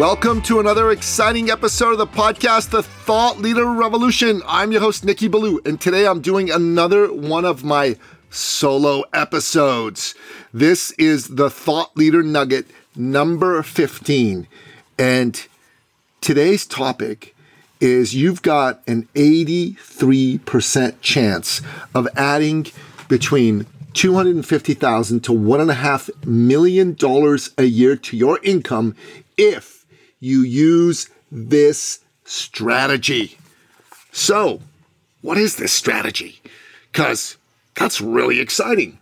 Welcome to another exciting episode of the podcast, The Thought Leader Revolution. I'm your host, Nicky Billou, and today I'm doing another one of my solo episodes. This is the Thought Leader Nugget number 15. And today's topic is you've got an 83% chance of adding between 250,000 to $1.5 million a year to your income if you use this strategy. So, what is this strategy? Because that's really exciting.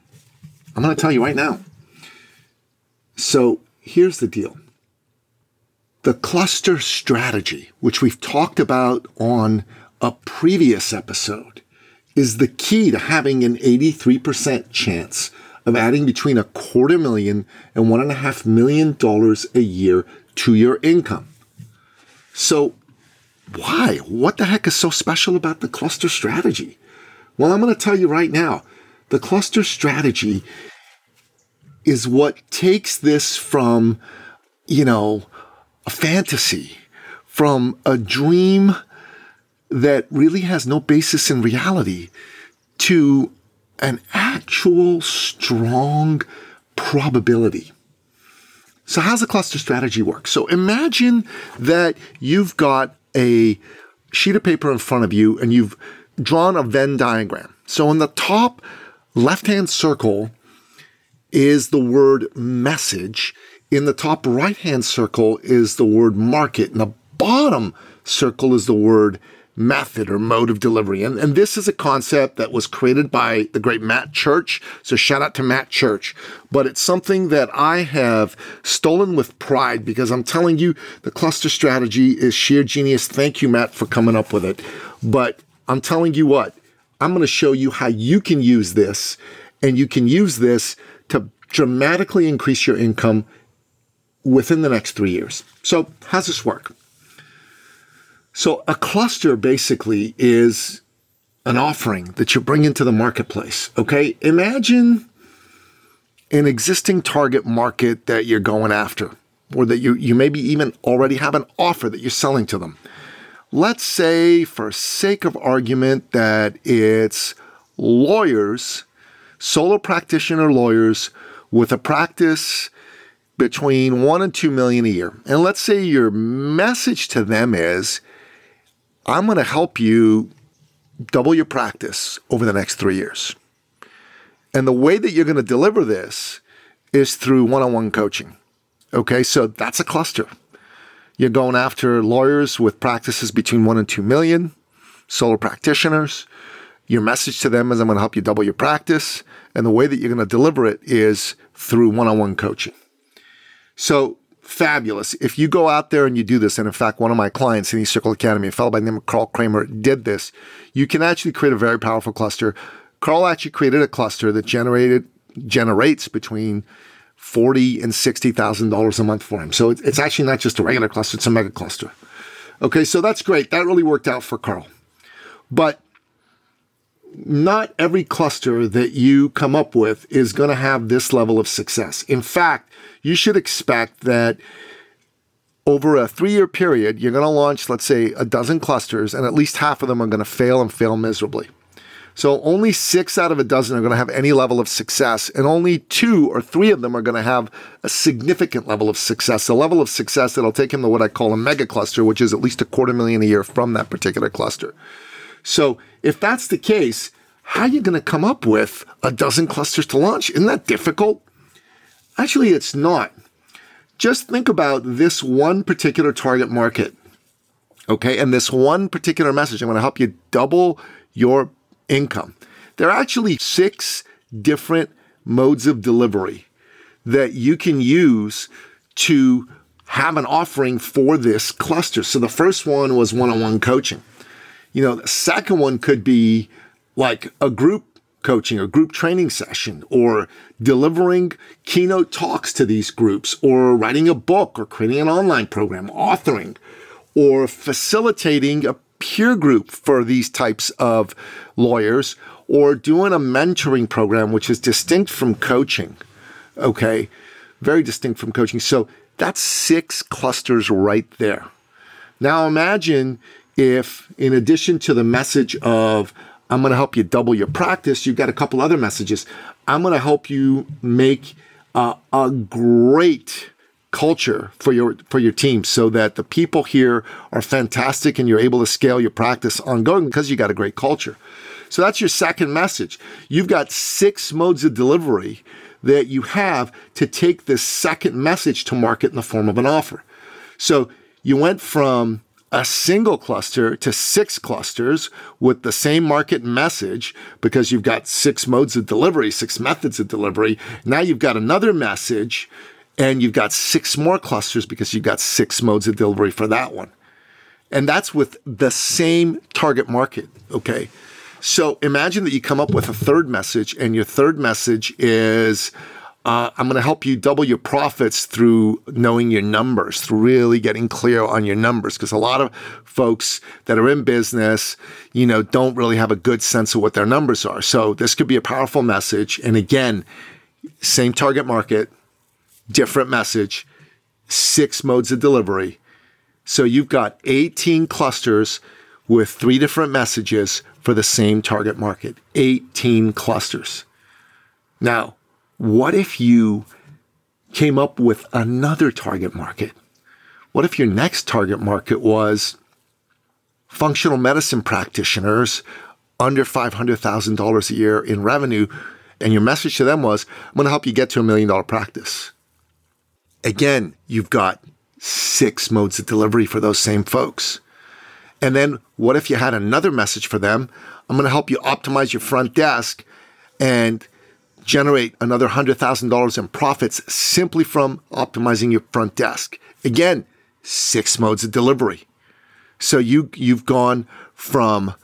I'm going to tell you right now. So, here's the deal the cluster strategy, which we've talked about on a previous episode, is the key to having an 83% chance of adding between a quarter million and one and a half million dollars a year to your income. So, why? What the heck is so special about the cluster strategy? Well, I'm going to tell you right now the cluster strategy is what takes this from, you know, a fantasy, from a dream that really has no basis in reality to an actual strong probability. So, how's the cluster strategy work? So, imagine that you've got a sheet of paper in front of you and you've drawn a Venn diagram. So, in the top left hand circle is the word message. In the top right hand circle is the word market. In the bottom circle is the word method or mode of delivery. And, and this is a concept that was created by the great Matt Church. So shout out to Matt Church. But it's something that I have stolen with pride because I'm telling you, the cluster strategy is sheer genius. Thank you, Matt, for coming up with it. But I'm telling you what, I'm going to show you how you can use this and you can use this to dramatically increase your income within the next three years. So, how's this work? So a cluster basically is an offering that you bring into the marketplace. Okay. Imagine an existing target market that you're going after, or that you, you maybe even already have an offer that you're selling to them. Let's say, for sake of argument, that it's lawyers, solo practitioner lawyers with a practice between one and two million a year. And let's say your message to them is I'm going to help you double your practice over the next three years. And the way that you're going to deliver this is through one on one coaching. Okay, so that's a cluster. You're going after lawyers with practices between one and two million, solo practitioners. Your message to them is I'm going to help you double your practice. And the way that you're going to deliver it is through one on one coaching. So fabulous. If you go out there and you do this, and in fact, one of my clients in eCircle Academy, a fellow by the name of Carl Kramer, did this, you can actually create a very powerful cluster. Carl actually created a cluster that generated generates between forty and sixty thousand dollars a month for him. So it's actually not just a regular cluster; it's a mega cluster. Okay, so that's great. That really worked out for Carl. But not every cluster that you come up with is going to have this level of success. In fact, you should expect that over a three year period, you're going to launch, let's say, a dozen clusters, and at least half of them are going to fail and fail miserably. So only six out of a dozen are going to have any level of success, and only two or three of them are going to have a significant level of success, a level of success that'll take him to what I call a mega cluster, which is at least a quarter million a year from that particular cluster. So if that's the case, how are you going to come up with a dozen clusters to launch? Isn't that difficult? Actually, it's not. Just think about this one particular target market. Okay. And this one particular message, I'm going to help you double your income. There are actually six different modes of delivery that you can use to have an offering for this cluster. So the first one was one on one coaching. You know, the second one could be like a group coaching or group training session or delivering keynote talks to these groups or writing a book or creating an online program, authoring or facilitating a peer group for these types of lawyers or doing a mentoring program, which is distinct from coaching. Okay. Very distinct from coaching. So that's six clusters right there. Now imagine if, in addition to the message of, I'm going to help you double your practice, you've got a couple other messages. I'm going to help you make uh, a great culture for your for your team so that the people here are fantastic and you're able to scale your practice ongoing because you got a great culture. So that's your second message. You've got six modes of delivery that you have to take this second message to market in the form of an offer. So you went from a single cluster to six clusters with the same market message because you've got six modes of delivery, six methods of delivery. Now you've got another message and you've got six more clusters because you've got six modes of delivery for that one. And that's with the same target market. Okay. So imagine that you come up with a third message, and your third message is uh, I'm going to help you double your profits through knowing your numbers, through really getting clear on your numbers. Because a lot of folks that are in business, you know, don't really have a good sense of what their numbers are. So this could be a powerful message. And again, same target market, different message, six modes of delivery. So you've got 18 clusters with three different messages for the same target market 18 clusters. Now, what if you came up with another target market? What if your next target market was functional medicine practitioners under $500,000 a year in revenue? And your message to them was, I'm going to help you get to a million dollar practice. Again, you've got six modes of delivery for those same folks. And then what if you had another message for them? I'm going to help you optimize your front desk and generate another $100,000 in profits simply from optimizing your front desk. Again, six modes of delivery. So you you've gone from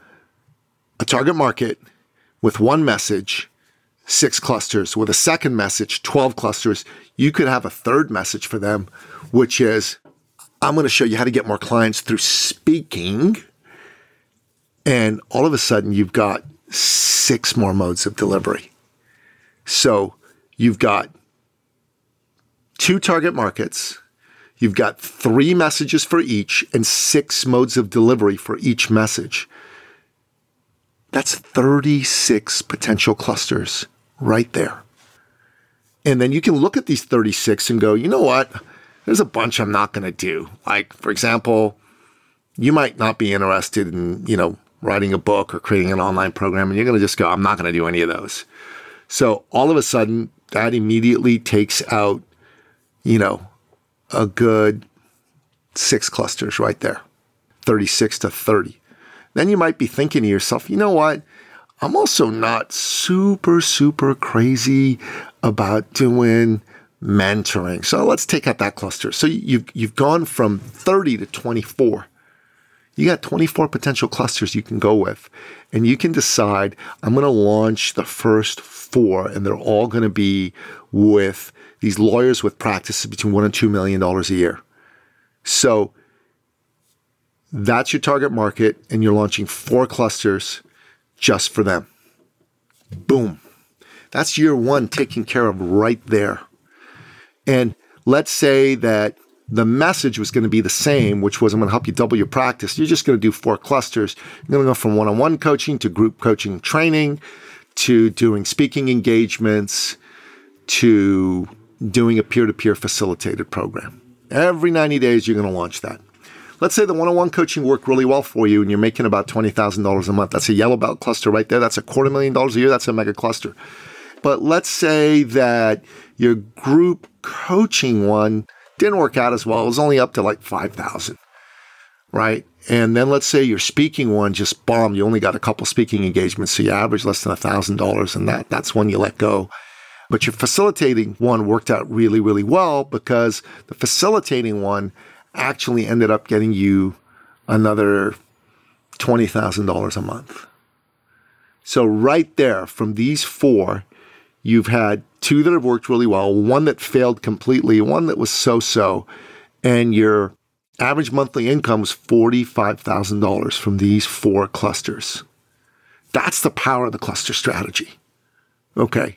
a target market with one message, six clusters, with a second message, 12 clusters. You could have a third message for them, which is I'm going to show you how to get more clients through speaking. And all of a sudden, you've got six more modes of delivery. So you've got two target markets, you've got three messages for each, and six modes of delivery for each message. That's 36 potential clusters right there. And then you can look at these 36 and go, you know what? there's a bunch I'm not going to do. Like, for example, you might not be interested in, you know, writing a book or creating an online program, and you're going to just go, I'm not going to do any of those. So all of a sudden, that immediately takes out, you know, a good six clusters right there, 36 to 30. Then you might be thinking to yourself, you know what? I'm also not super, super crazy about doing mentoring. So let's take out that cluster. So you've, you've gone from 30 to 24. You got 24 potential clusters you can go with. And you can decide, I'm going to launch the first four, and they're all going to be with these lawyers with practices between one and two million dollars a year. So that's your target market, and you're launching four clusters just for them. Boom. That's year one taken care of right there. And let's say that the message was going to be the same, which was I'm going to help you double your practice. You're just going to do four clusters. You're going to go from one on one coaching to group coaching training to doing speaking engagements to doing a peer to peer facilitated program. Every 90 days, you're going to launch that. Let's say the one on one coaching worked really well for you and you're making about $20,000 a month. That's a yellow belt cluster right there. That's a quarter million dollars a year. That's a mega cluster. But let's say that your group coaching one didn't work out as well. It was only up to like 5,000, right? And then let's say your speaking one just bombed. You only got a couple speaking engagements, so you average less than $1,000, and that, that's when you let go. But your facilitating one worked out really, really well because the facilitating one actually ended up getting you another $20,000 a month. So, right there, from these four, you've had two that have worked really well, one that failed completely, one that was so so, and your average monthly income was $45,000 from these four clusters. That's the power of the cluster strategy. Okay.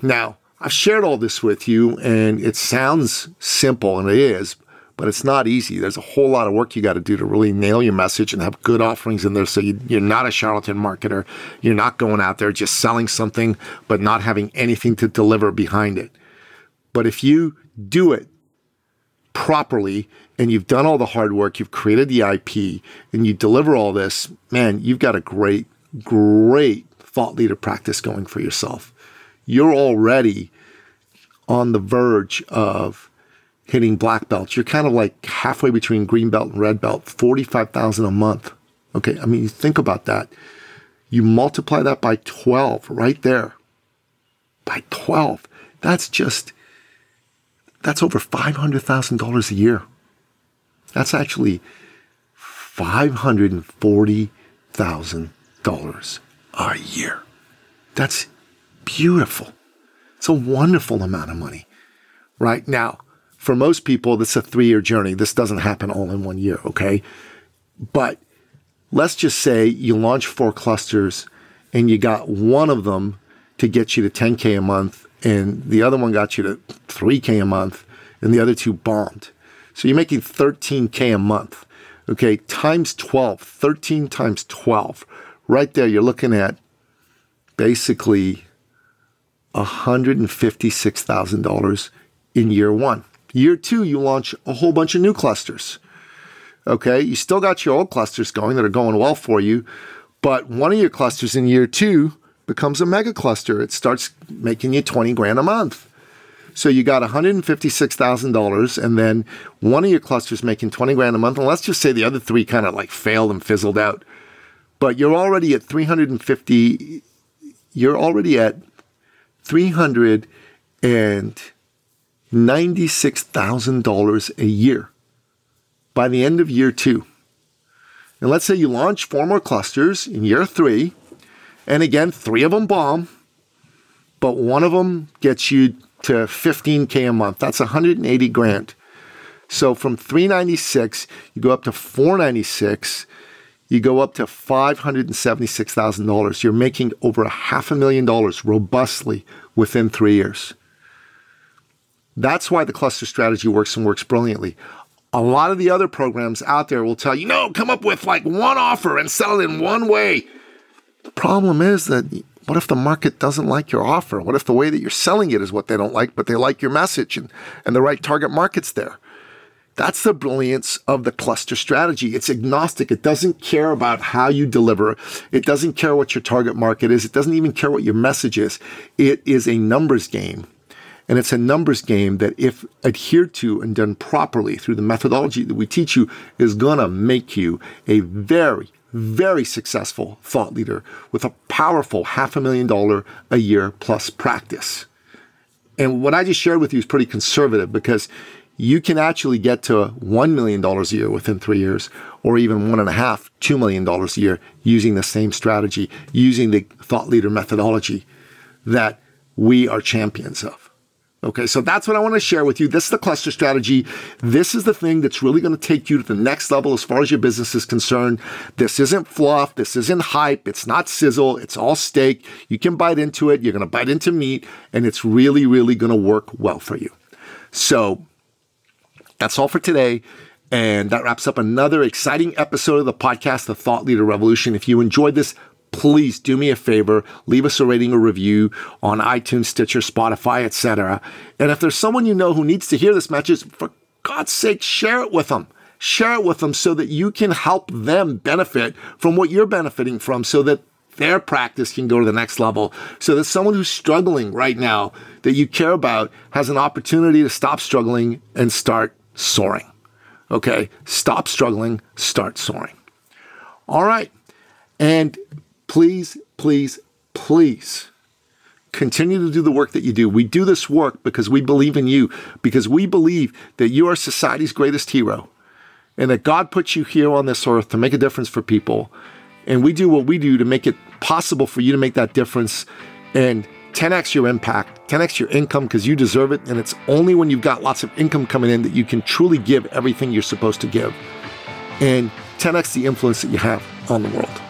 Now, I've shared all this with you, and it sounds simple, and it is, but it's not easy. There's a whole lot of work you got to do to really nail your message and have good offerings in there so you, are not a charlatan marketer. You're not going out there just selling something, but not having anything to deliver behind it. But if you do it properly and you've done all the hard work, you've created the IP, and you deliver all this, man, you've got a great, great thought leader practice going for yourself. You're already on the verge of hitting black belts. You're kind of like halfway between green belt and red belt, 45,000 a month. Okay, I mean, you think about that. You multiply that by 12 right there. By 12. That's just, that's over $500,000 a year. That's actually $540,000 a year. That's beautiful. It's a wonderful amount of money. Right now, for most people, this is a three year journey. This doesn't happen all in one year, okay? But let's just say you launch four clusters and you got one of them to get you to 10K a month, and the other one got you to 3K a month, and the other two bombed. So you're making 13K a month, okay? Times 12, 13 times 12. Right there, you're looking at basically $156,000 in year one. Year two, you launch a whole bunch of new clusters. Okay, you still got your old clusters going that are going well for you, but one of your clusters in year two becomes a mega cluster. It starts making you 20 grand a month. So you got $156,000 and then one of your clusters making 20 grand a month. And let's just say the other three kind of like failed and fizzled out. But you're already at 350, you're already at 300 and $96,000 a year by the end of year two. And let's say you launch four more clusters in year three, and again, three of them bomb, but one of them gets you to 15K a month. That's 180 grand. So from 396, you go up to 496, you go up to $576,000. You're making over a half a million dollars robustly within three years. That's why the cluster strategy works and works brilliantly. A lot of the other programs out there will tell you, no, come up with like one offer and sell it in one way. The problem is that what if the market doesn't like your offer? What if the way that you're selling it is what they don't like, but they like your message and, and the right target market's there? That's the brilliance of the cluster strategy. It's agnostic. It doesn't care about how you deliver. It doesn't care what your target market is. It doesn't even care what your message is. It is a numbers game. And it's a numbers game that, if adhered to and done properly through the methodology that we teach you, is going to make you a very, very successful thought leader with a powerful half a million dollar a year plus practice. And what I just shared with you is pretty conservative because you can actually get to $1 million a year within three years, or even one and a half, $2 million a year using the same strategy, using the thought leader methodology that we are champions of. Okay, so that's what I want to share with you. This is the cluster strategy. This is the thing that's really going to take you to the next level as far as your business is concerned. This isn't fluff. This isn't hype. It's not sizzle. It's all steak. You can bite into it. You're going to bite into meat, and it's really, really going to work well for you. So that's all for today. And that wraps up another exciting episode of the podcast, The Thought Leader Revolution. If you enjoyed this, please do me a favor, leave us a rating or review on iTunes, Stitcher, Spotify, etc. And if there's someone you know who needs to hear this message, for God's sake, share it with them. Share it with them so that you can help them benefit from what you're benefiting from so that their practice can go to the next level. So that someone who's struggling right now that you care about has an opportunity to stop struggling and start soaring. Okay? Stop struggling, start soaring. All right. And please, please, please Continue to do the work that you do. We do this work because we believe in you, because we believe that you are society's greatest hero and that God puts you here on this earth to make a difference for people. And we do what we do to make it possible for you to make that difference and 10x your impact, 10x your income because you deserve it. And it's only when you've got lots of income coming in that you can truly give everything you're supposed to give. And 10x the influence that you have on the world.